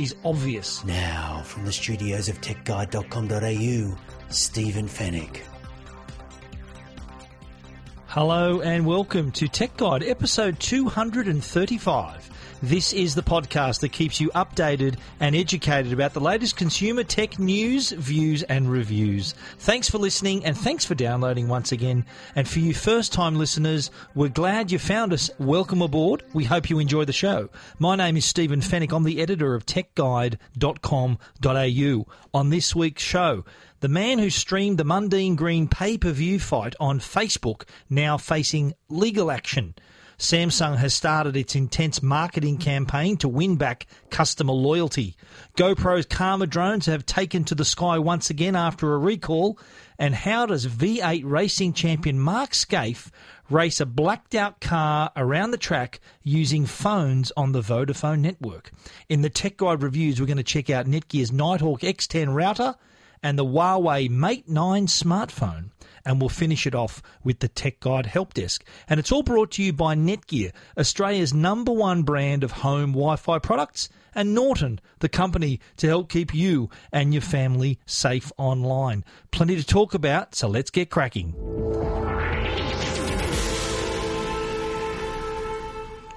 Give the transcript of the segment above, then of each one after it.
is obvious. Now, from the studios of techguide.com.au, Stephen Fenech. Hello and welcome to Tech Guide, episode 235. This is the podcast that keeps you updated and educated about the latest consumer tech news, views, and reviews. Thanks for listening and thanks for downloading once again. And for you first time listeners, we're glad you found us. Welcome aboard. We hope you enjoy the show. My name is Stephen Fenech. I'm the editor of techguide.com.au. On this week's show, the man who streamed the Mundine Green pay per view fight on Facebook now facing legal action. Samsung has started its intense marketing campaign to win back customer loyalty. GoPro's Karma drones have taken to the sky once again after a recall. And how does V8 racing champion Mark Skaife race a blacked out car around the track using phones on the Vodafone network? In the Tech Guide reviews, we're going to check out Netgear's Nighthawk X10 router and the Huawei Mate 9 smartphone. And we'll finish it off with the Tech Guide Help Desk. And it's all brought to you by Netgear, Australia's number one brand of home Wi Fi products, and Norton, the company to help keep you and your family safe online. Plenty to talk about, so let's get cracking.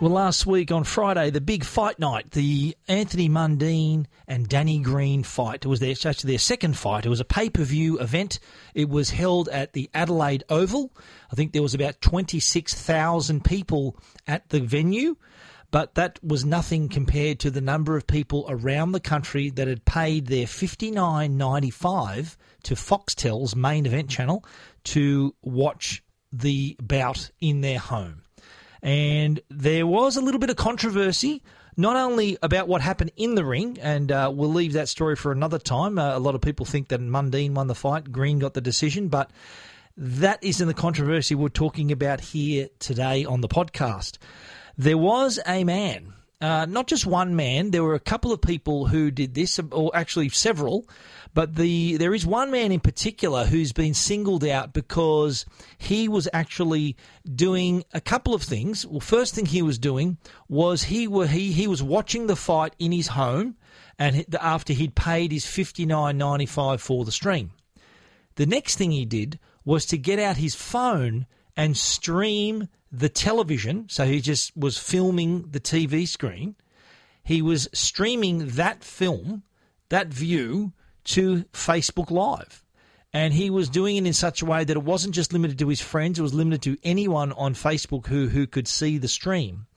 Well, last week on Friday, the big fight night, the Anthony Mundine and Danny Green fight. It was their, actually their second fight. It was a pay per view event. It was held at the Adelaide Oval. I think there was about 26,000 people at the venue, but that was nothing compared to the number of people around the country that had paid their $59.95 to Foxtel's main event channel to watch the bout in their home. And there was a little bit of controversy, not only about what happened in the ring, and uh, we'll leave that story for another time. Uh, a lot of people think that Mundine won the fight, Green got the decision, but that isn't the controversy we're talking about here today on the podcast. There was a man, uh, not just one man, there were a couple of people who did this, or actually several, but the there is one man in particular who's been singled out because he was actually doing a couple of things. Well, first thing he was doing was he were he he was watching the fight in his home, and after he'd paid his fifty nine ninety five for the stream, the next thing he did was to get out his phone and stream the television. So he just was filming the TV screen. He was streaming that film, that view, to Facebook Live. And he was doing it in such a way that it wasn't just limited to his friends, it was limited to anyone on Facebook who, who could see the stream.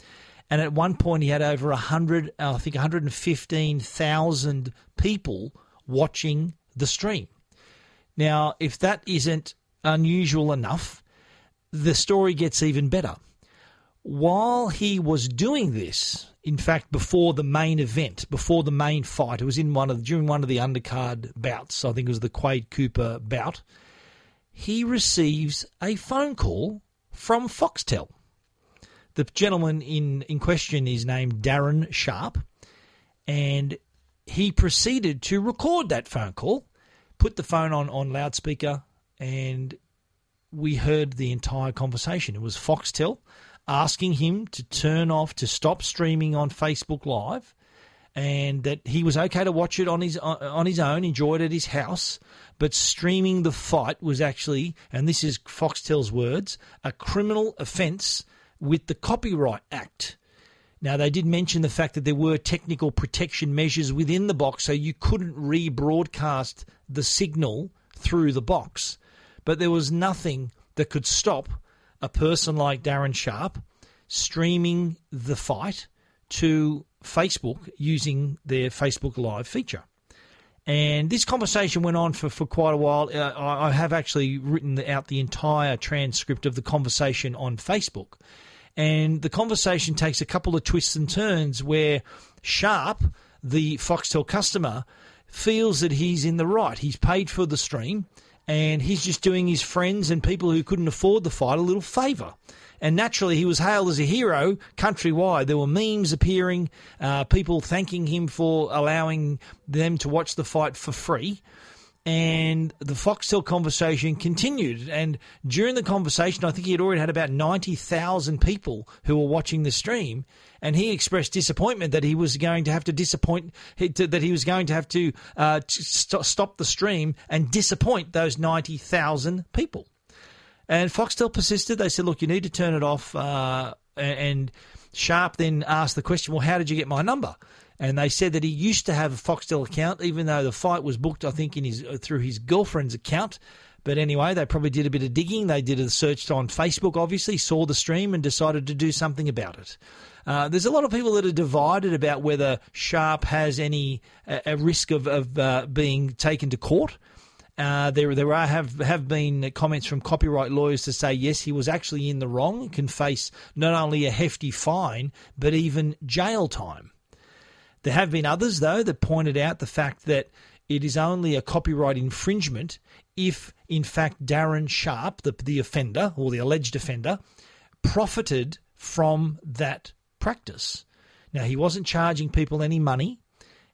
And at one point, he had over 100, uh, I think 115,000 people watching the stream. Now, if that isn't unusual enough, the story gets even better. While he was doing this, in fact, before the main event, before the main fight, it was in one of during one of the undercard bouts. I think it was the Quade Cooper bout. He receives a phone call from Foxtel. The gentleman in, in question is named Darren Sharp, and he proceeded to record that phone call, put the phone on, on loudspeaker, and we heard the entire conversation. It was Foxtel asking him to turn off, to stop streaming on Facebook Live, and that he was okay to watch it on his uh, on his own, enjoy it at his house, but streaming the fight was actually, and this is Foxtel's words, a criminal offence with the Copyright Act. Now, they did mention the fact that there were technical protection measures within the box, so you couldn't rebroadcast the signal through the box. But there was nothing that could stop a person like Darren Sharp streaming the fight to Facebook using their Facebook Live feature. And this conversation went on for, for quite a while. Uh, I have actually written out the entire transcript of the conversation on Facebook. And the conversation takes a couple of twists and turns where Sharp the Foxtel customer feels that he's in the right. He's paid for the stream and he's just doing his friends and people who couldn't afford the fight a little favour. And naturally, he was hailed as a hero countrywide. There were memes appearing, uh, people thanking him for allowing them to watch the fight for free and the Foxtel conversation continued. And during the conversation, I think he had already had about 90,000 people who were watching the stream. And he expressed disappointment that he was going to have to disappoint, that he was going to have to uh, stop the stream and disappoint those 90,000 people. And Foxtel persisted. They said, look, you need to turn it off. Uh, and Sharp then asked the question, well, how did you get my number? And they said that he used to have a Foxtel account, even though the fight was booked, I think, in his uh, through his girlfriend's account. But anyway, they probably did a bit of digging. They did a search on Facebook, obviously, saw the stream, and decided to do something about it. Uh, there's a lot of people that are divided about whether Sharp has any a risk of, of uh, being taken to court. Uh, there, there are, have have been comments from copyright lawyers to say yes, he was actually in the wrong, can face not only a hefty fine but even jail time. There have been others, though, that pointed out the fact that it is only a copyright infringement if, in fact, Darren Sharp, the, the offender or the alleged offender, profited from that practice. Now, he wasn't charging people any money.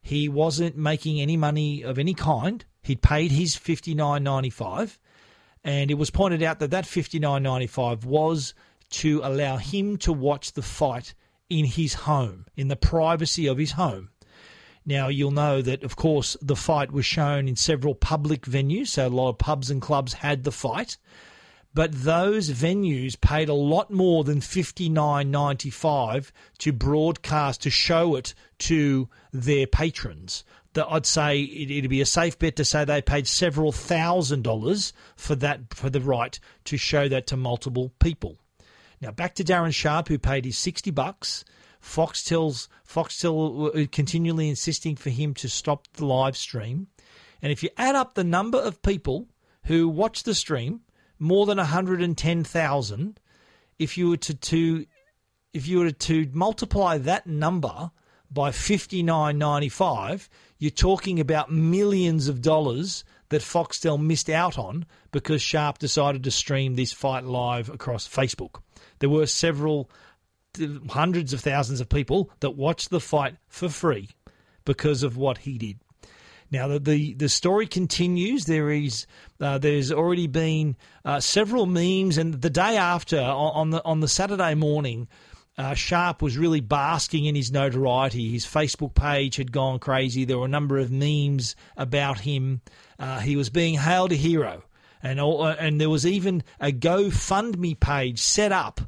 He wasn't making any money of any kind. He'd paid his fifty nine ninety five, and it was pointed out that that fifty nine ninety five was to allow him to watch the fight in his home, in the privacy of his home. Now, you'll know that, of course, the fight was shown in several public venues, so a lot of pubs and clubs had the fight. But those venues paid a lot more than fifty nine ninety five to broadcast to show it to their patrons. That I'd say it, would be a safe bet to say they paid several thousand dollars for that for the right to show that to multiple people. Now back to Darren Sharp, who paid his sixty bucks. Foxtel's Foxtel continually insisting for him to stop the live stream. And if you add up the number of people who watched the stream, more than 110,000, if you were to, to if you were to multiply that number by 59.95, you're talking about millions of dollars that Foxtel missed out on because Sharp decided to stream this fight live across Facebook. There were several hundreds of thousands of people that watched the fight for free because of what he did. Now the the, the story continues. There is uh, there's already been uh, several memes, and the day after on the on the Saturday morning. Uh, Sharp was really basking in his notoriety. His Facebook page had gone crazy. There were a number of memes about him. Uh, he was being hailed a hero, and all, uh, and there was even a GoFundMe page set up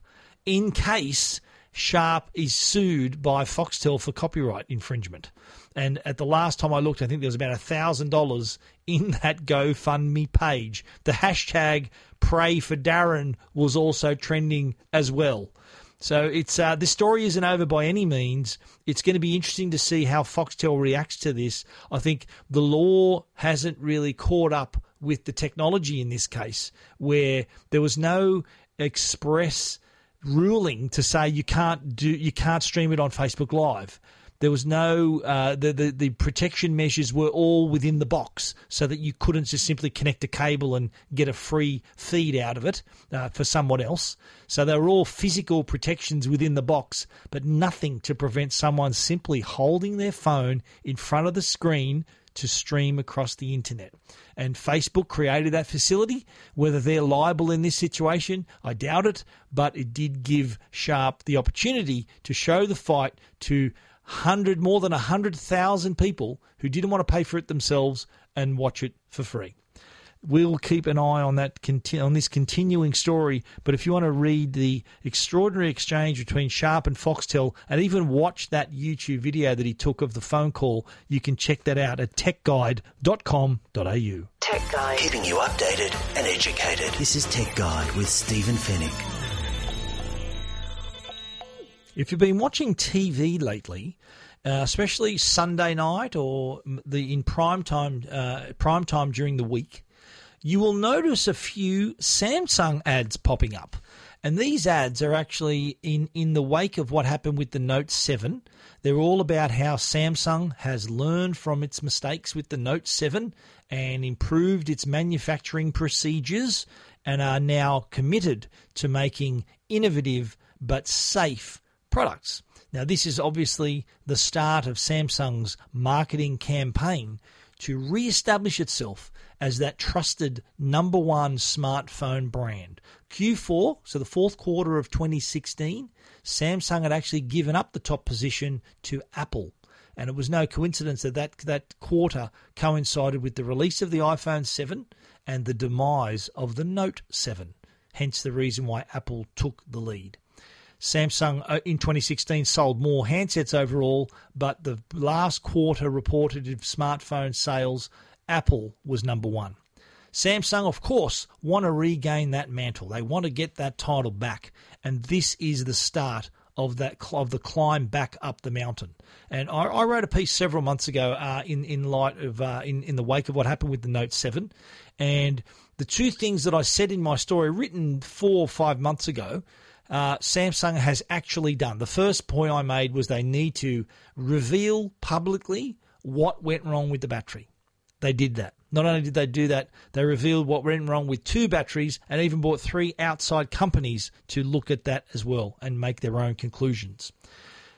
in case Sharp is sued by Foxtel for copyright infringement. And at the last time I looked, I think there was about $1,000 in that GoFundMe page. The hashtag pray for Darren was also trending as well. So it's uh, this story isn't over by any means. It's going to be interesting to see how Foxtel reacts to this. I think the law hasn't really caught up with the technology in this case, where there was no express ruling to say you can't do you can't stream it on Facebook Live. There was no uh, the, the the protection measures were all within the box, so that you couldn't just simply connect a cable and get a free feed out of it uh, for someone else. So they were all physical protections within the box, but nothing to prevent someone simply holding their phone in front of the screen to stream across the internet. And Facebook created that facility. Whether they're liable in this situation, I doubt it, but it did give Sharp the opportunity to show the fight to hundred more than 100,000 people who didn't want to pay for it themselves and watch it for free we'll keep an eye on that on this continuing story. But if you want to read the extraordinary exchange between Sharp and Foxtel, and even watch that YouTube video that he took of the phone call, you can check that out at techguide.com.au. Tech Guide, keeping you updated and educated. This is Tech Guide with Stephen Fenech. If you've been watching TV lately, uh, especially Sunday night or the in prime time, uh, prime time during the week, you will notice a few Samsung ads popping up. And these ads are actually in, in the wake of what happened with the Note 7. They're all about how Samsung has learned from its mistakes with the Note 7 and improved its manufacturing procedures and are now committed to making innovative but safe products. Now, this is obviously the start of Samsung's marketing campaign to re establish itself as that trusted number one smartphone brand. Q4, so the fourth quarter of 2016, Samsung had actually given up the top position to Apple. And it was no coincidence that, that that quarter coincided with the release of the iPhone 7 and the demise of the Note 7. Hence the reason why Apple took the lead. Samsung uh, in 2016 sold more handsets overall, but the last quarter reported smartphone sales, Apple was number one. Samsung, of course, want to regain that mantle. They want to get that title back, and this is the start of that of the climb back up the mountain. And I, I wrote a piece several months ago uh, in in light of uh, in in the wake of what happened with the Note Seven, and the two things that I said in my story, written four or five months ago, uh, Samsung has actually done. The first point I made was they need to reveal publicly what went wrong with the battery. They did that. Not only did they do that, they revealed what went wrong with two batteries and even bought three outside companies to look at that as well and make their own conclusions.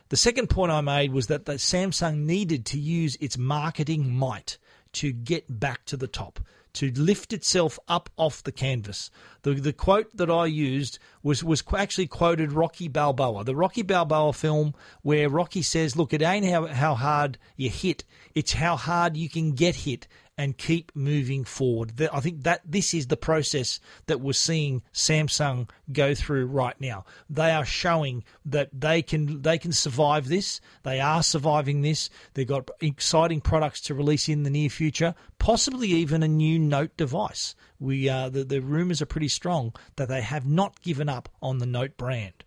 The second point I made was that Samsung needed to use its marketing might to get back to the top to lift itself up off the canvas. The, the quote that I used was, was actually quoted Rocky Balboa, the Rocky Balboa film where Rocky says, Look, it ain't how, how hard you hit, it's how hard you can get hit and keep moving forward. I think that this is the process that we're seeing Samsung go through right now. They are showing that they can they can survive this. They are surviving this. They've got exciting products to release in the near future, possibly even a new Note device. We uh, the the rumors are pretty strong that they have not given up on the Note brand.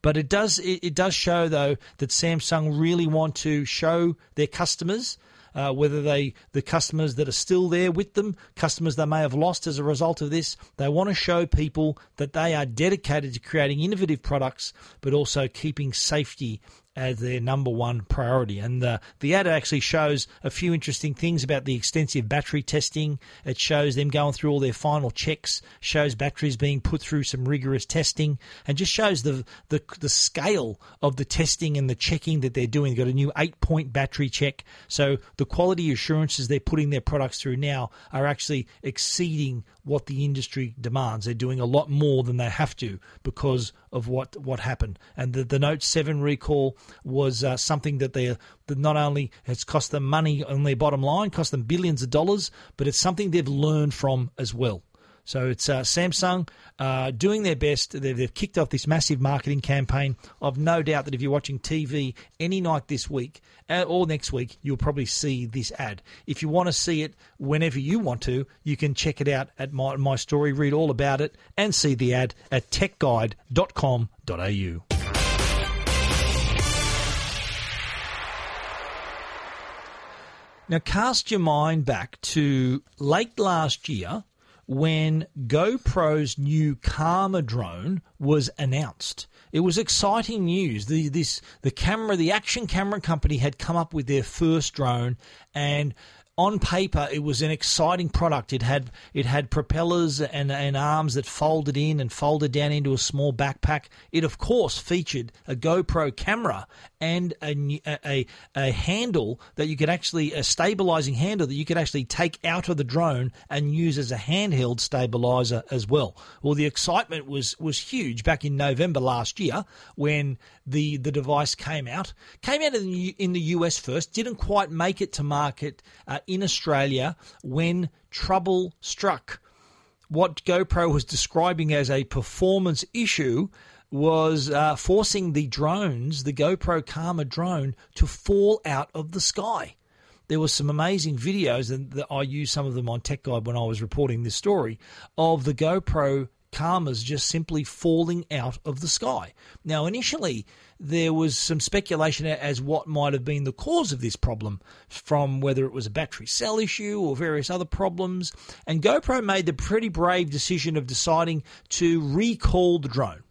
But it does it, it does show though that Samsung really want to show their customers uh, whether they the customers that are still there with them, customers they may have lost as a result of this. They want to show people that they are dedicated to creating innovative products, but also keeping safety as their number one priority. And the, the ad actually shows a few interesting things about the extensive battery testing. It shows them going through all their final checks, shows batteries being put through some rigorous testing, and just shows the, the, the scale of the testing and the checking that they're doing. They've got a new eight point battery check. So the quality assurances they're putting their products through now are actually exceeding what the industry demands. They're doing a lot more than they have to because of what, what happened. And the, the Note 7 recall was uh, something that they that not only has cost them money on their bottom line, cost them billions of dollars, but it's something they've learned from as well. So it's uh, Samsung uh, doing their best. They've, they've, kicked off this massive marketing campaign. I've no doubt that if you're watching TV any night this week uh, or next week, you'll probably see this ad. If you want to see it whenever you want to, you can check it out at my, my story, read all about it, and see the ad at techguide.com.au. Now, cast your mind back to late last year when GoPro's new Karma drone was announced. It was exciting news. The this the camera, the action camera company had come up with their first drone, and on paper it was an exciting product. It had it had propellers and, and arms that folded in and folded down into a small backpack. It of course featured a GoPro camera and a, a, a handle that you could actually a stabilizing handle that you could actually take out of the drone and use as a handheld stabilizer as well. Well, the excitement was was huge back in November last year when the the device came out. Came out in the, in the US first, didn't quite make it to market uh, in Australia when trouble struck. What GoPro was describing as a performance issue was uh, forcing the drones, the GoPro Karma drone, to fall out of the sky. There were some amazing videos, and I used some of them on Tech Guide when I was reporting this story, of the GoPro Karmas just simply falling out of the sky. Now, initially, there was some speculation as what might have been the cause of this problem, from whether it was a battery cell issue or various other problems. And GoPro made the pretty brave decision of deciding to recall the drone.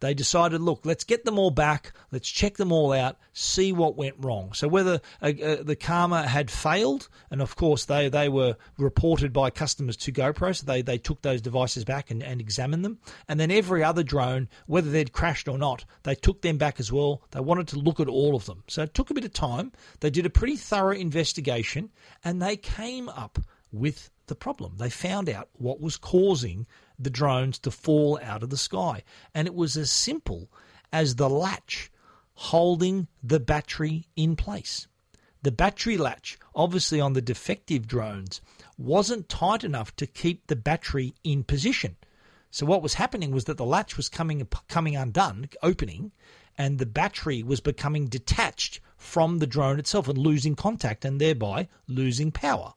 They decided, look, let's get them all back, let's check them all out, see what went wrong. So whether uh, uh, the Karma had failed, and of course they, they were reported by customers to GoPro, so they, they took those devices back and, and examined them. And then every other drone, whether they'd crashed or not, they took them back as well. They wanted to look at all of them. So it took a bit of time. They did a pretty thorough investigation, and they came up with the problem. They found out what was causing the drones to fall out of the sky. And it was as simple as the latch holding the battery in place. The battery latch, obviously on the defective drones, wasn't tight enough to keep the battery in position. So what was happening was that the latch was coming coming undone, opening, and the battery was becoming detached from the drone itself and losing contact and thereby losing power.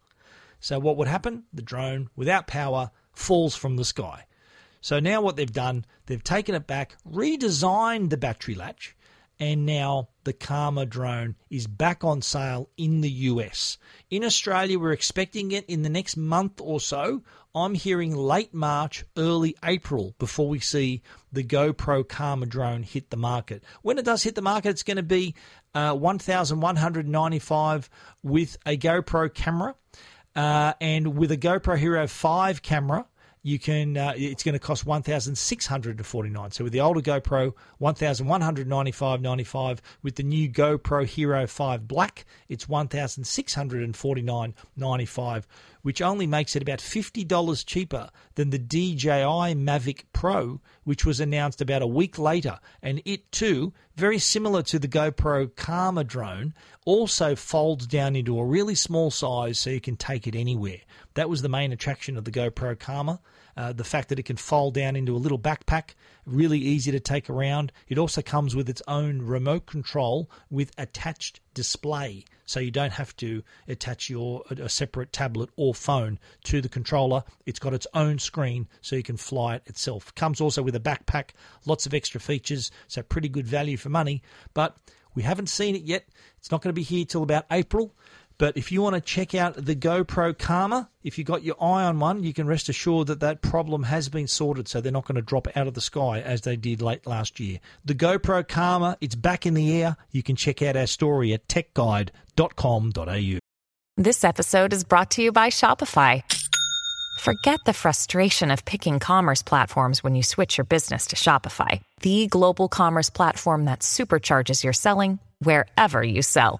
So what would happen? The drone without power falls from the sky. So now what they've done, they've taken it back, redesigned the battery latch, and now the Karma drone is back on sale in the US. In Australia, we're expecting it in the next month or so. I'm hearing late March, early April before we see the GoPro Karma drone hit the market. When it does hit the market, it's going to be uh, 1,195 with a GoPro camera. Uh, and with a GoPro Hero 5 camera, you can uh, it's going to cost 1649 so with the older GoPro 1195.95 with the new GoPro Hero 5 Black it's 1649.95 which only makes it about $50 cheaper than the DJI Mavic Pro which was announced about a week later and it too very similar to the GoPro Karma drone also folds down into a really small size so you can take it anywhere that was the main attraction of the GoPro Karma. Uh, the fact that it can fold down into a little backpack, really easy to take around. It also comes with its own remote control with attached display, so you don't have to attach your a separate tablet or phone to the controller. It's got its own screen, so you can fly it itself. Comes also with a backpack, lots of extra features, so pretty good value for money. But we haven't seen it yet. It's not going to be here till about April. But if you want to check out the GoPro Karma, if you got your eye on one, you can rest assured that that problem has been sorted, so they're not going to drop out of the sky as they did late last year. The GoPro Karma, it's back in the air. You can check out our story at techguide.com.au. This episode is brought to you by Shopify. Forget the frustration of picking commerce platforms when you switch your business to Shopify, the global commerce platform that supercharges your selling wherever you sell.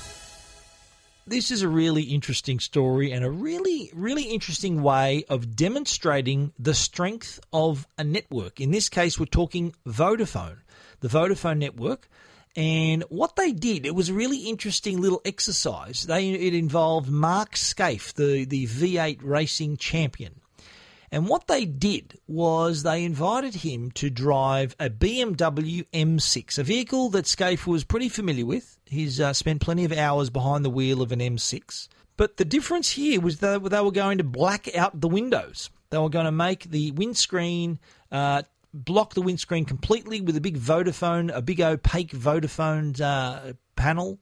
this is a really interesting story and a really, really interesting way of demonstrating the strength of a network. In this case, we're talking Vodafone, the Vodafone network. And what they did, it was a really interesting little exercise. They, it involved Mark Skaife, the, the V8 racing champion. And what they did was they invited him to drive a BMW M6, a vehicle that Skaife was pretty familiar with. He's uh, spent plenty of hours behind the wheel of an M6. But the difference here was that they were going to black out the windows. They were going to make the windscreen uh, block the windscreen completely with a big Vodafone, a big opaque Vodafone uh, panel.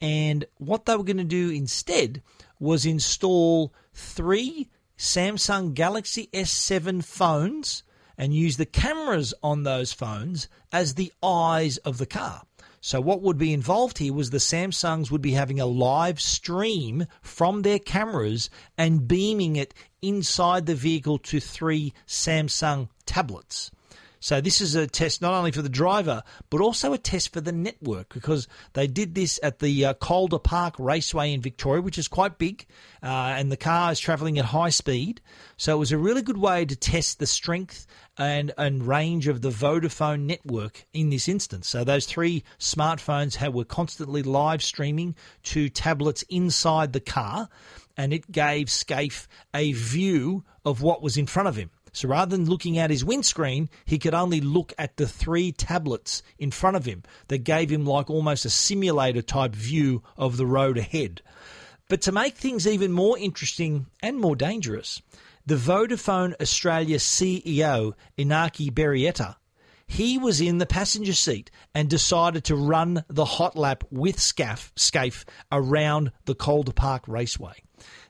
And what they were going to do instead was install three Samsung Galaxy S7 phones and use the cameras on those phones as the eyes of the car. So, what would be involved here was the Samsungs would be having a live stream from their cameras and beaming it inside the vehicle to three Samsung tablets. So this is a test not only for the driver, but also a test for the network because they did this at the uh, Calder Park Raceway in Victoria, which is quite big, uh, and the car is travelling at high speed. So it was a really good way to test the strength and, and range of the Vodafone network in this instance. So those three smartphones had, were constantly live streaming to tablets inside the car, and it gave Skaife a view of what was in front of him. So rather than looking at his windscreen, he could only look at the three tablets in front of him that gave him like almost a simulator type view of the road ahead. But to make things even more interesting and more dangerous, the Vodafone Australia CEO, Iñaki Berroeta, he was in the passenger seat and decided to run the hot lap with Skaife around the Calder Park Raceway.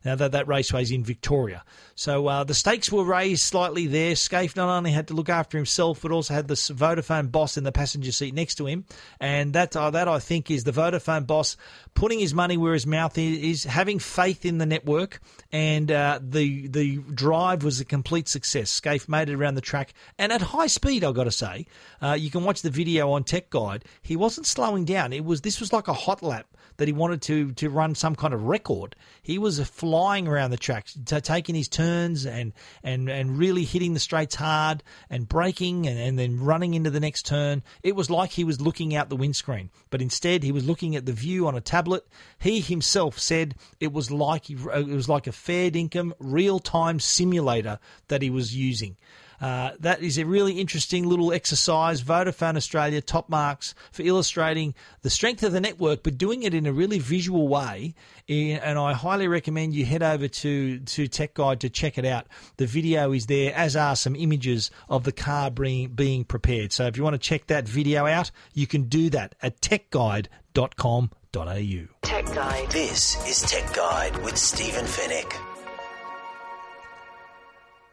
Now that that raceway's in Victoria, so uh, the stakes were raised slightly there. Skaife not only had to look after himself, but also had the Vodafone boss in the passenger seat next to him, and that uh, that I think is the Vodafone boss putting his money where his mouth is, having faith in the network, and uh, the the drive was a complete success. Skaife made it around the track and at high speed. I've got to say, uh, you can watch the video on Tech Guide. He wasn't slowing down. It was this was like a hot lap that he wanted to to run some kind of record. He was flying around the track, t- taking his turns and and and really hitting the straights hard and braking and, and then running into the next turn. It was like he was looking out the windscreen, but instead he was looking at the view on a tablet. He himself said it was like it was like a fair dinkum real time simulator that he was using. Uh, that is a really interesting little exercise. Vodafone Australia top marks for illustrating the strength of the network, but doing it in a really visual way. And I highly recommend you head over to, to Tech Guide to check it out. The video is there, as are some images of the car being, being prepared. So if you want to check that video out, you can do that at techguide.com.au. Tech Guide. This is Tech Guide with Stephen Fenech.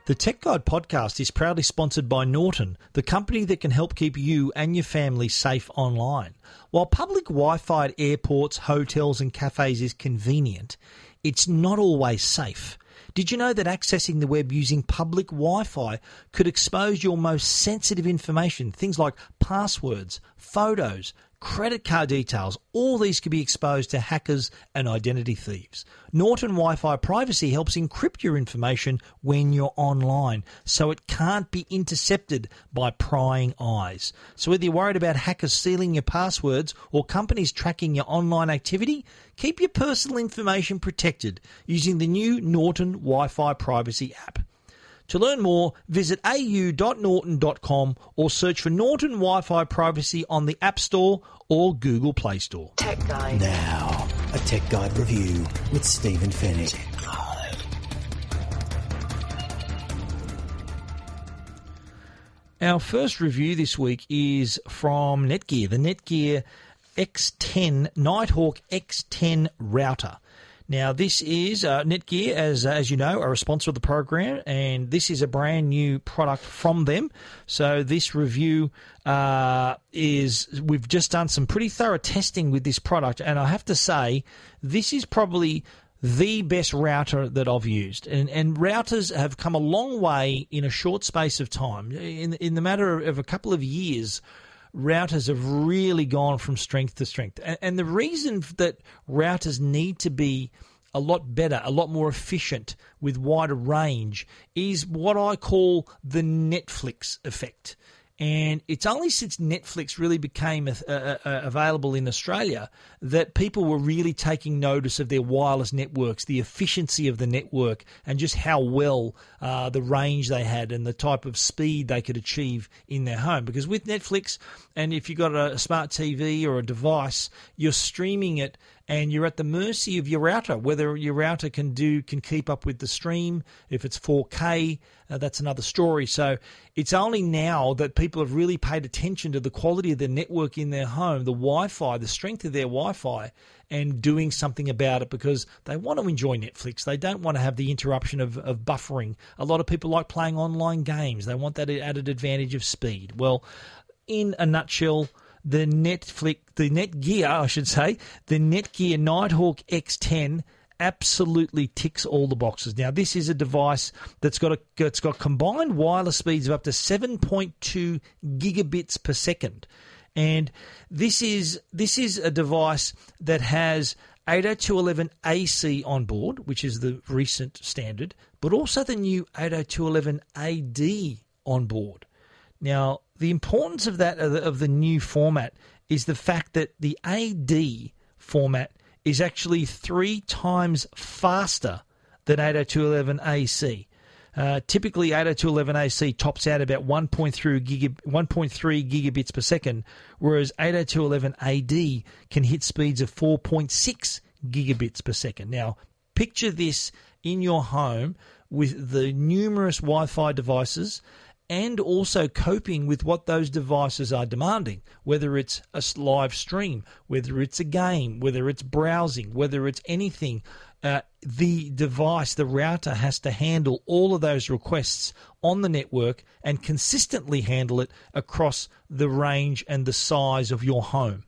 The Tech Guide podcast is proudly sponsored by Norton, the company that can help keep you and your family safe online. While public Wi Fi at airports, hotels, and cafes is convenient, it's not always safe. Did you know that accessing the web using public Wi Fi could expose your most sensitive information, things like passwords, photos, credit card details, all these could be exposed to hackers and identity thieves. Norton Wi Fi privacy helps encrypt your information when you're online so it can't be intercepted by prying eyes. So, whether you're worried about hackers stealing your passwords or companies tracking your online activity, keep your personal information protected using the new Norton Wi Fi privacy app. To learn more, visit au.norton.com or search for Norton Wi Fi Privacy on the App Store or Google Play Store. Tech Guide. Now, a Tech Guide review with Stephen Fenech. Our first review this week is from Netgear, the Netgear X10 Nighthawk X10 router. Now, this is uh, Netgear, as as you know, are a sponsor of the program, and this is a brand new product from them. So, this review uh, is we've just done some pretty thorough testing with this product, and I have to say, this is probably the best router that I've used. And, and routers have come a long way in a short space of time. In, in the matter of a couple of years, routers have really gone from strength to strength. And, and the reason that routers need to be a lot better, a lot more efficient with wider range is what I call the Netflix effect. And it's only since Netflix really became uh, uh, available in Australia that people were really taking notice of their wireless networks, the efficiency of the network, and just how well uh, the range they had and the type of speed they could achieve in their home. Because with Netflix, and if you've got a smart TV or a device, you're streaming it and you're at the mercy of your router whether your router can do can keep up with the stream if it's 4k uh, that's another story so it's only now that people have really paid attention to the quality of the network in their home the wi-fi the strength of their wi-fi and doing something about it because they want to enjoy Netflix. They don't want to have the interruption of, of buffering. A lot of people like playing online games. They want that added advantage of speed. Well, in a nutshell, the Netflix, the Netgear, I should say, the Netgear Nighthawk X10 absolutely ticks all the boxes. Now, this is a device that's got a, it's got combined wireless speeds of up to 7.2 gigabits per second, and this is this is a device that has 802.11ac on board, which is the recent standard, but also the new 802.11ad on board. Now, the importance of that of the, new format is the fact that the AD format is actually three times faster than 802.11ac. Uh, typically, 802.11ac tops out about 1.3, gigab- 1.3 gigabits per second, whereas 802.11ad can hit speeds of 4.6 gigabits per second. Now, picture this in your home with the numerous Wi Fi devices and also coping with what those devices are demanding, whether it's a live stream, whether it's a game, whether it's browsing, whether it's anything. Uh, the device, the router, has to handle all of those requests on the network and consistently handle it across the range and the size of your home.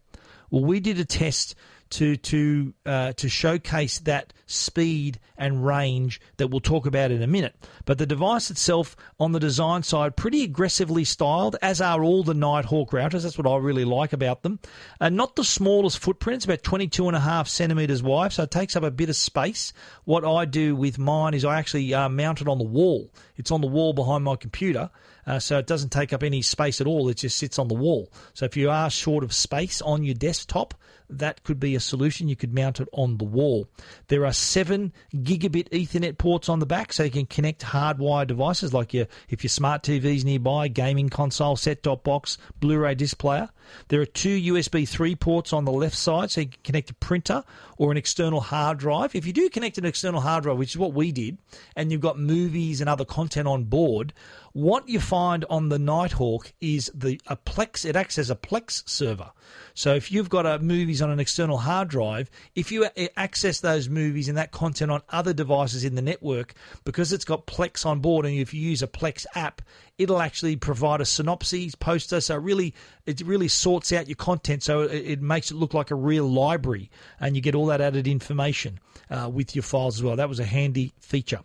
Well, we did a test to to uh, to showcase that speed and range that we'll talk about in a minute. But the device itself, on the design side, pretty aggressively styled, as are all the Nighthawk routers. That's what I really like about them. Uh, not the smallest footprint; it's about 22 and a half centimeters wide, so it takes up a bit of space. What I do with mine is I actually uh, mount it on the wall. It's on the wall behind my computer. Uh, so it doesn't take up any space at all. It just sits on the wall. So if you are short of space on your desktop, that could be a solution. You could mount it on the wall. There are seven gigabit Ethernet ports on the back, so you can connect hardwired devices like your if your smart TV's nearby, gaming console, set-top box, Blu-ray disc player. There are two USB 3 ports on the left side, so you can connect a printer or an external hard drive. If you do connect an external hard drive, which is what we did, and you've got movies and other content on board, what you find on the Nighthawk is the a Plex. It acts as a Plex server. So if you've got a movies on an external hard drive, if you access those movies and that content on other devices in the network, because it's got Plex on board, and if you use a Plex app, it'll actually provide a synopsis poster. So really, it really sorts out your content. So it, it makes it look like a real library, and you get all that added information uh, with your files as well. That was a handy feature.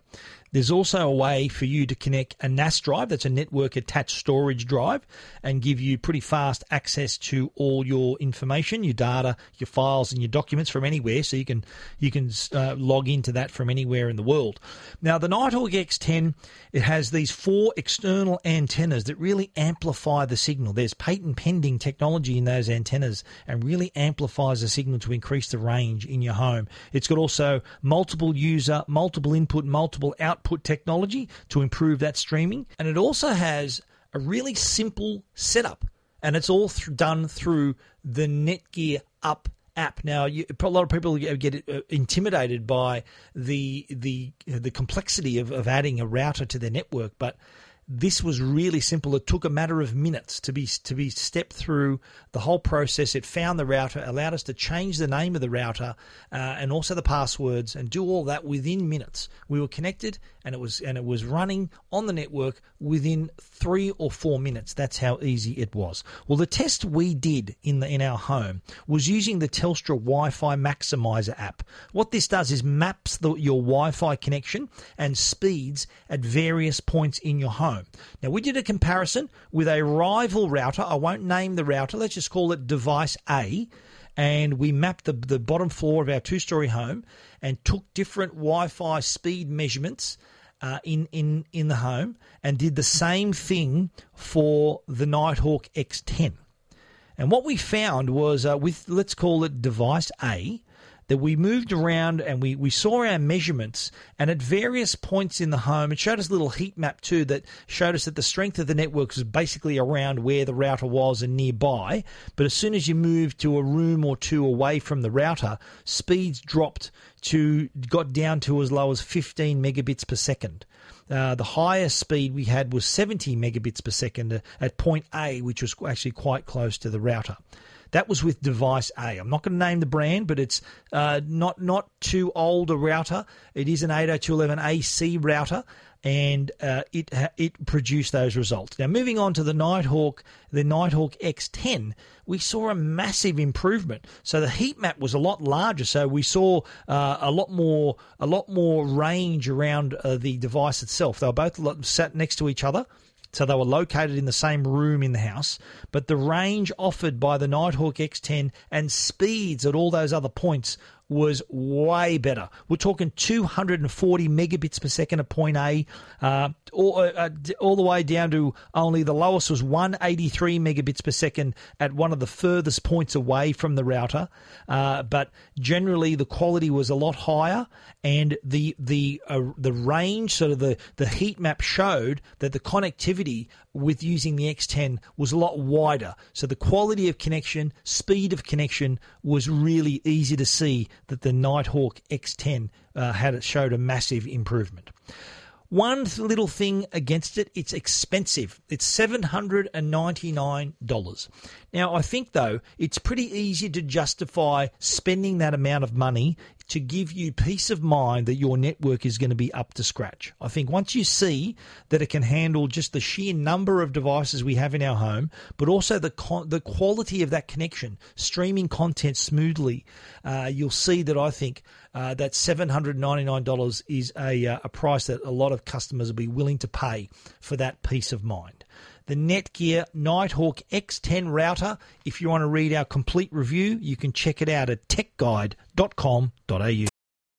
There's also a way for you to connect a NAS drive, that's a network attached storage drive, and give you pretty fast access to all your information, your data, your files, and your documents from anywhere. So you can you can uh, log into that from anywhere in the world. Now the Nighthawk X10 it has these four external antennas that really amplify the signal. There's patent pending technology in those antennas and really amplifies the signal to increase the range in your home. It's got also multiple user, multiple input, multiple output output technology to improve that streaming. And it also has a really simple setup, and it's all th- done through the Netgear Up app. Now, you, a lot of people get uh, intimidated by the the the complexity of, of adding a router to their network, but this was really simple. It took a matter of minutes to be to be stepped through the whole process. It found the router, allowed us to change the name of the router uh, and also the passwords, and do all that within minutes. We were connected, and it was and it was running on the network within three or four minutes. That's how easy it was. Well, the test we did in the in our home was using the Telstra Wi-Fi Maximizer app. What this does is maps the, your Wi-Fi connection and speeds at various points in your home home. Now, we did a comparison with a rival router. I won't name the router, let's just call it device A. And we mapped the, the bottom floor of our two story home and took different Wi Fi speed measurements. Uh, in, in, in the home and did the same thing for the Nighthawk X10. And what we found was uh, with, let's call it device A, that we moved around and we, we saw our measurements. And at various points in the home, it showed us a little heat map too that showed us that the strength of the network was basically around where the router was and nearby. But as soon as you moved to a room or two away from the router, speeds dropped to got down to as low as 15 megabits per second. Uh, the highest speed we had was 70 megabits per second at point A, which was actually quite close to the router. That was with device A. I'm not going to name the brand, but it's uh, not not too old a router. It is an 802.11ac router. and uh, it it produced those results. Now, moving on to the Nighthawk, the Nighthawk X10, we saw a massive improvement. So the heat map was a lot larger. So we saw uh, a lot more a lot more range around uh, the device itself. They were both sat next to each other. So they were located in the same room in the house, but the range offered by the Nighthawk X10 and speeds at all those other points was way better. We're talking 240 megabits per second at point A, uh, all, uh, uh all the way down to only the lowest was 183 megabits per second at one of the furthest points away from the router. Uh, but generally, the quality was a lot higher, and the the uh, the range, sort of the the heat map showed that the connectivity with using the X10 was a lot wider. So the quality of connection, speed of connection was really easy to see that the Nighthawk X10 uh, had showed a massive improvement. One little thing against it, it's expensive. It's $799. Now, I think, though, it's pretty easy to justify spending that amount of money to give you peace of mind that your network is going to be up to scratch. I think once you see that it can handle just the sheer number of devices we have in our home, but also the the quality of that connection, streaming content smoothly, uh, you'll see that I think uh, that $799 is a, uh, a price that a lot of customers will be willing to pay for that peace of mind the Netgear Nighthawk X10 router. If you want to read our complete review, you can check it out at techguide.com.au.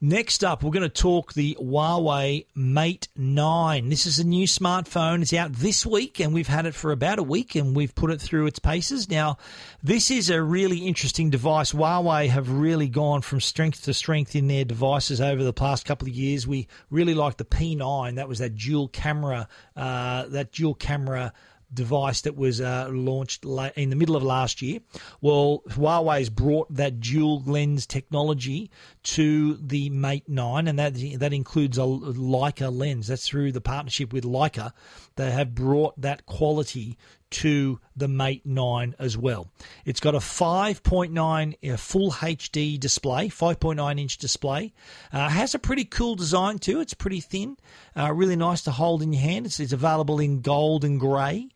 Next up, we're going to talk the Huawei Mate 9. This is a new smartphone. It's out this week, and we've had it for about a week, and we've put it through its paces. Now, this is a really interesting device. Huawei have really gone from strength to strength in their devices over the past couple of years. We really like the P9. That was that dual camera, uh, that dual camera device that was uh, launched in the middle of last year. Well, Huawei's brought that dual lens technology to the Mate 9, and that that includes a Leica lens. That's through the partnership with Leica. They have brought that quality to the Mate 9 as well. It's got a 5.9 uh, full HD display, 5.9 inch display. Uh, has a pretty cool design too. It's pretty thin, uh, really nice to hold in your hand. It's, it's available in gold and grey.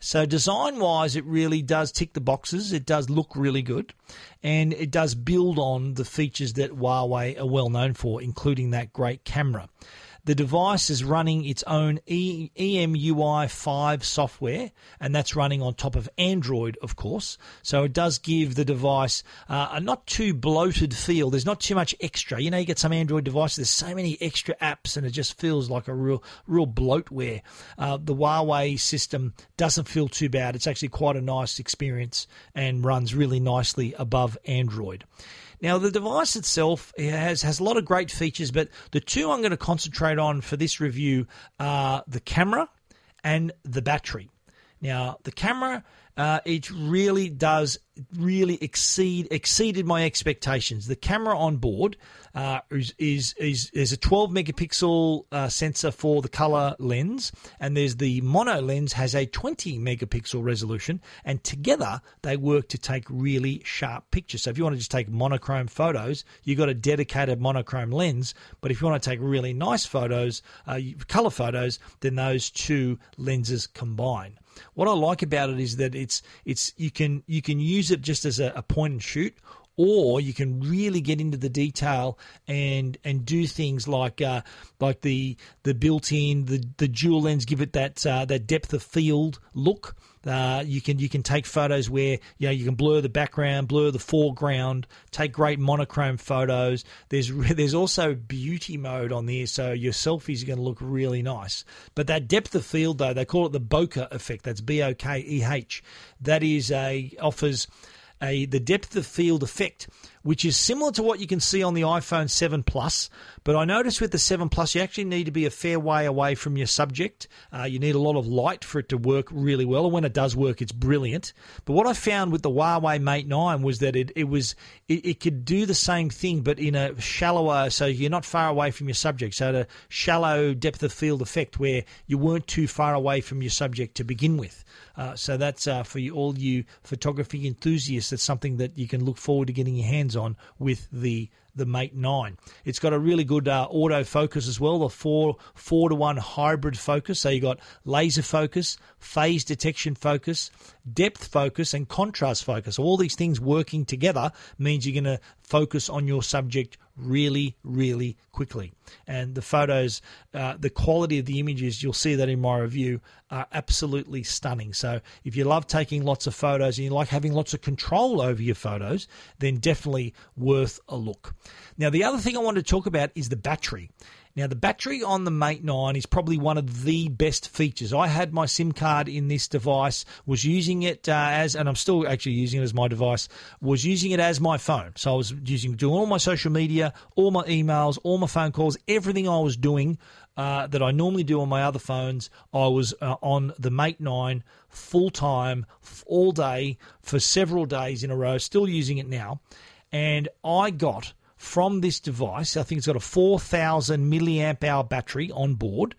So design wise, it really does tick the boxes. It does look really good, and it does build on the features that Huawei are well known for, including that great camera. The device is running its own e- EMUI 5 software, and that's running on top of Android, of course. So it does give the device uh, a not too bloated feel. There's not too much extra. You know, you get some Android devices, there's so many extra apps, and it just feels like a real, real bloatware. Uh, the Huawei system doesn't feel too bad. It's actually quite a nice experience and runs really nicely above Android. Now, the device itself has, has a lot of great features, but the two I'm going to concentrate on for this review are the camera and the battery. Now, the camera, uh, it really does really exceed exceeded my expectations. The camera on board uh, is, is, is is a 12 megapixel uh, sensor for the color lens, and there's the mono lens has a 20 megapixel resolution, and together they work to take really sharp pictures. So if you want to just take monochrome photos, you've got a dedicated monochrome lens. But if you want to take really nice photos, uh, color photos, then those two lenses combine. What I like about it is that it's it's you can you can use it just as a, a point and shoot, or you can really get into the detail and and do things like uh, like the the built-in the the dual lens give it that uh, that depth of field look. Uh, you can you can take photos where you know you can blur the background, blur the foreground, take great monochrome photos. There's there's also beauty mode on there, so your selfies are going to look really nice. But that depth of field, though, they call it the bokeh effect. That's B O K E H. That is a offers a the depth of field effect, which is similar to what you can see on the iPhone 7 Plus. But I noticed with the 7 Plus, you actually need to be a fair way away from your subject. Uh, you need a lot of light for it to work really well. And when it does work, it's brilliant. But what I found with the Huawei Mate 9 was that it, it was it, it could do the same thing, but in a shallower, so you're not far away from your subject. So a shallow depth of field effect where you weren't too far away from your subject to begin with. Uh, so that's uh, for you, all you photography enthusiasts. That's something that you can look forward to getting your hands on with the the Mate 9. It's got a really good uh, auto focus as well, the four four to one hybrid focus. So you got laser focus, phase detection focus, depth focus, and contrast focus. All these things working together means you're going to focus on your subject really, really quickly. And the photos, uh, the quality of the images, you'll see that in my review, are absolutely stunning. So if you love taking lots of photos and you like having lots of control over your photos, then definitely worth a look. Now, the other thing I want to talk about is the battery. Now, the battery on the Mate 9 is probably one of the best features. I had my SIM card in this device, was using it uh, as, and I'm still actually using it as my device, was using it as my phone. So I was using, doing all my social media, all my emails, all my phone calls, everything I was doing uh, that I normally do on my other phones, I was uh, on the Mate 9 full time, all day, for several days in a row, still using it now. And I got from this device. I think it's got a 4,000 milliamp hour battery on board.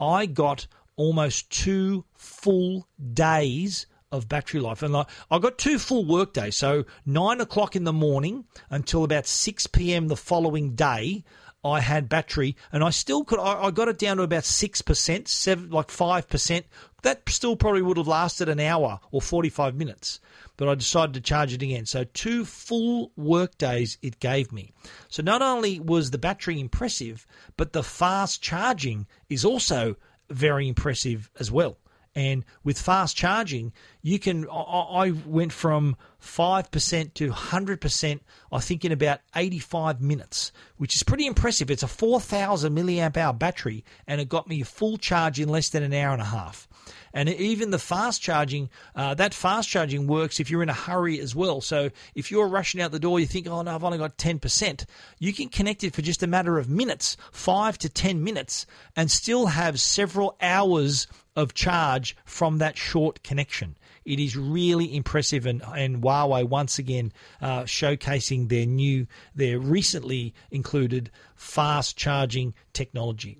I got almost two full days of battery life. And I got two full work days. So nine o'clock in the morning until about 6 p.m. the following day. I had battery, and I still could. I, got it down to about six percent, seven, like five percent. That still probably would have lasted an hour or forty-five minutes but I decided to charge it again. So two full work days it gave me. So not only was the battery impressive, but the fast charging is also very impressive as well. And with fast charging, you can. I went from 5% to 100%, I think, in about 85 minutes, which is pretty impressive. It's a 4,000 milliamp hour battery, and it got me a full charge in less than an hour and a half. And even the fast charging, uh, that fast charging works if you're in a hurry as well. So if you're rushing out the door, you think, oh no, I've only got 10%. You can connect it for just a matter of minutes, five to 10 minutes, and still have several hours of charge from that short connection. It is really impressive, and, and Huawei once again uh, showcasing their new, their recently included fast charging technology.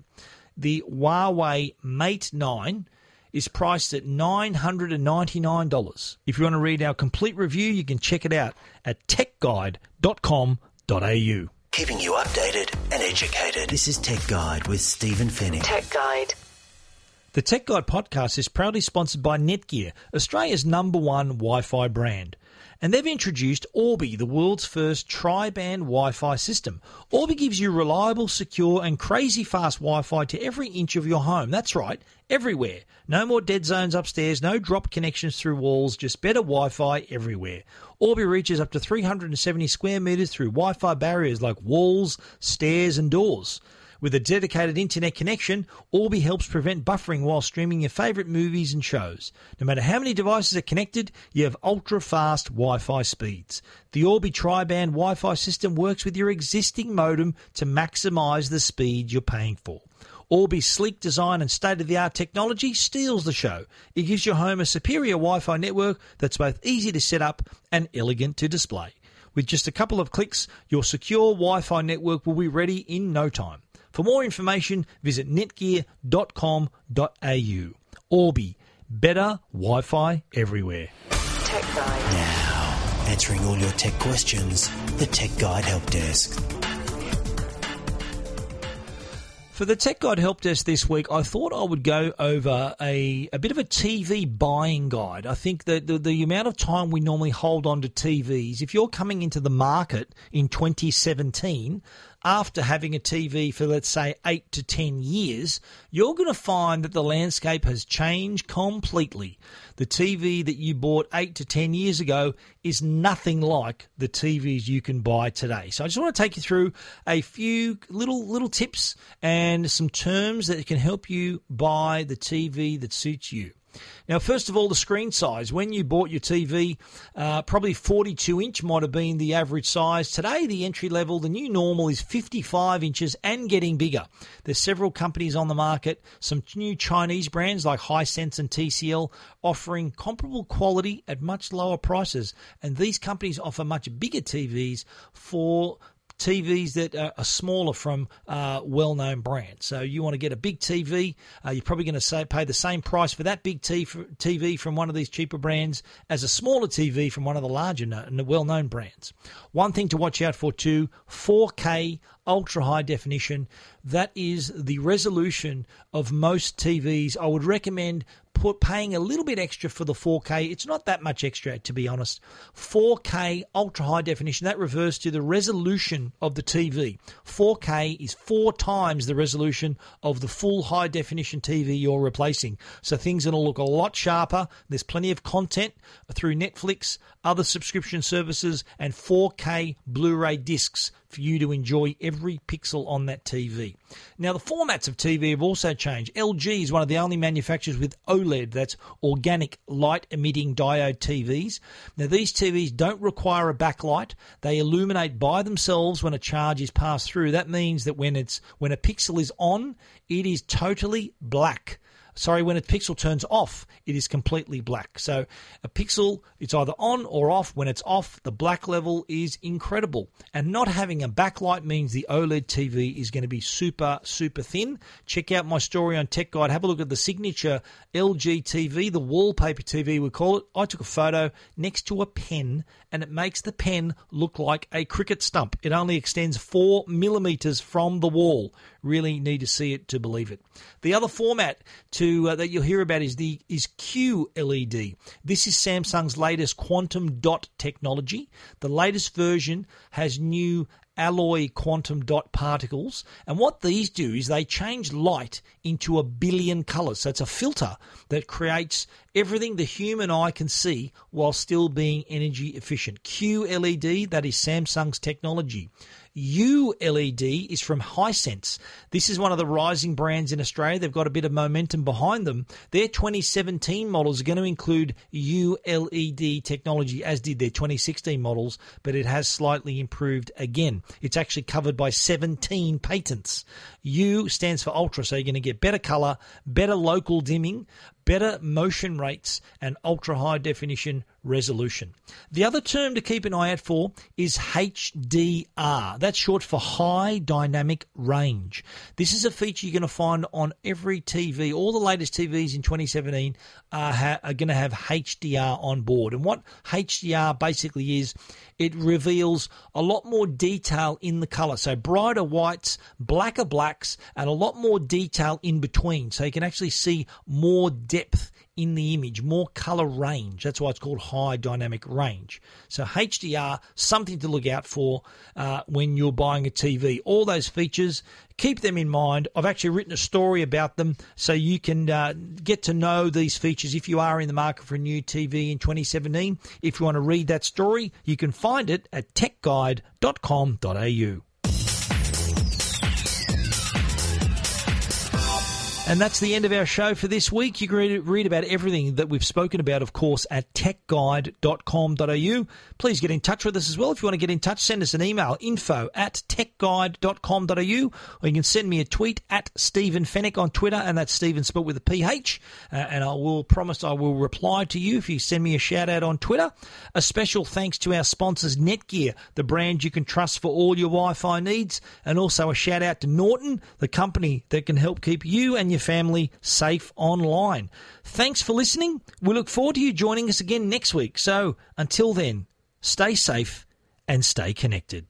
The Huawei Mate 9 is priced at $999. If you want to read our complete review, you can check it out at techguide.com.au. Keeping you updated and educated. This is Tech Guide with Stephen Fenech. Tech Guide. The Tech Guide podcast is proudly sponsored by Netgear, Australia's number one Wi Fi brand and they've introduced Orbi, the world's first tri-band Wi-Fi system. Orbi gives you reliable, secure, and crazy fast Wi-Fi to every inch of your home. That's right, everywhere. No more dead zones upstairs, no drop connections through walls, just better Wi-Fi everywhere. Orbi reaches up to 370 square meters through Wi-Fi barriers like walls, stairs, and doors. With a dedicated internet connection, Orbi helps prevent buffering while streaming your favourite movies and shows. No matter how many devices are connected, you have ultra fast Wi Fi speeds. The Orbi tri band Wi Fi system works with your existing modem to maximise the speed you're paying for. Orbi's sleek design and state of the art technology steals the show. It gives your home a superior Wi Fi network that's both easy to set up and elegant to display. With just a couple of clicks, your secure Wi Fi network will be ready in no time. For more information, visit netgear.com.au. Orbi, better Wi Fi everywhere. Tech Guide. Now, answering all your tech questions, the Tech Guide Help Desk. For the Tech Guide Help Desk this week, I thought I would go over a, a bit of a TV buying guide. I think that the, the amount of time we normally hold on to TVs, if you're coming into the market in 2017, after having a TV for, let's say, eight to 10 years, you're going to find that the landscape has changed completely. The TV that you bought eight to 10 years ago is nothing like the TVs you can buy today. So I just want to take you through a few little, little tips and some terms that can help you buy the TV that suits you. Now, first of all, the screen size. When you bought your TV, uh, probably 42 inch might have been the average size. Today, the entry level, the new normal is 55 inches and getting bigger. There's several companies on the market, some new Chinese brands like Hisense and TCL offering comparable quality at much lower prices. And these companies offer much bigger TVs for TVs that are, smaller from uh, well-known brands. So you want to get a big TV, uh, you're probably going to say, pay the same price for that big TV from one of these cheaper brands as a smaller TV from one of the larger, and well-known brands. One thing to watch out for too: 4K ultra high definition. That is the resolution of most TVs. I would recommend put paying a little bit extra for the 4K. It's not that much extra, to be honest. 4K ultra high definition that refers to the resolution of the TV. 4K is four times the resolution of the full high definition TV you're replacing. So things are going to look a lot sharper. There's plenty of content through Netflix, other subscription services, and 4K Blu-ray discs for you to enjoy every pixel on that TV. Now, the formats of TV have also changed. LG is one of the only manufacturers with OLED, that's organic light emitting diode TVs. Now, these TVs don't require a backlight. They illuminate by themselves when a charge is passed through. That means that when it's when a pixel is on, it is totally black. Sorry, when a pixel turns off, it is completely black. So a pixel, it's either on or off. When it's off, the black level is incredible. And not having a backlight means the OLED TV is going to be super, super thin. Check out my story on Tech Guide. Have a look at the signature LG TV, the wallpaper TV we call it. I took a photo next to a pen and it makes the pen look like a cricket stump. It only extends four millimeters from the wall. Really need to see it to believe it. The other format to uh, that you'll hear about is the is QLED. This is Samsung's latest quantum dot technology. The latest version has new alloy quantum dot particles. And what these do is they change light into a billion colors. So it's a filter that creates everything the human eye can see while still being energy efficient. QLED, that is Samsung's technology. ULED is from Hisense. This is one of the rising brands in Australia. They've got a bit of momentum behind them. Their 2017 models are going to include ULED technology, as did their 2016 models, but it has slightly improved again. It's actually covered by 17 patents. U stands for ultra, so you're going to get better color, better local dimming, better motion rates, and ultra high definition resolution. The other term to keep an eye out for is HDR. That's short for High Dynamic Range. This is a feature you're going to find on every TV. All the latest TVs in 2017 are, ha- are going to have HDR on board. And what HDR basically is, it reveals a lot more detail in the color. So brighter whites, blacker blacks, and a lot more detail in between. So you can actually see more depth in the image, more color range. That's why it's called high dynamic range. So HDR, something to look out for uh, when you're buying a TV. All those features, keep them in mind. I've actually written a story about them so you can uh, get to know these features if you are in the market for a new TV in 2017. If you want to read that story, you can find it at techguide.com.au. And that's the end of our show for this week. You can read about everything that we've spoken about, of course, at techguide.com.au. Please get in touch with us as well. If you want to get in touch, send us an email, info at techguide.com.au, or you can send me a tweet at Stephen Fenech on Twitter, and that's Stephen spelled with a PH. Uh, and I will promise I will reply to you if you send me a shout out on Twitter. A special thanks to our sponsors, Netgear, the brand you can trust for all your Wi Fi needs, and also a shout out to Norton, the company that can help keep you and your your family safe online. Thanks for listening. We look forward to you joining us again next week. So until then, stay safe and stay connected.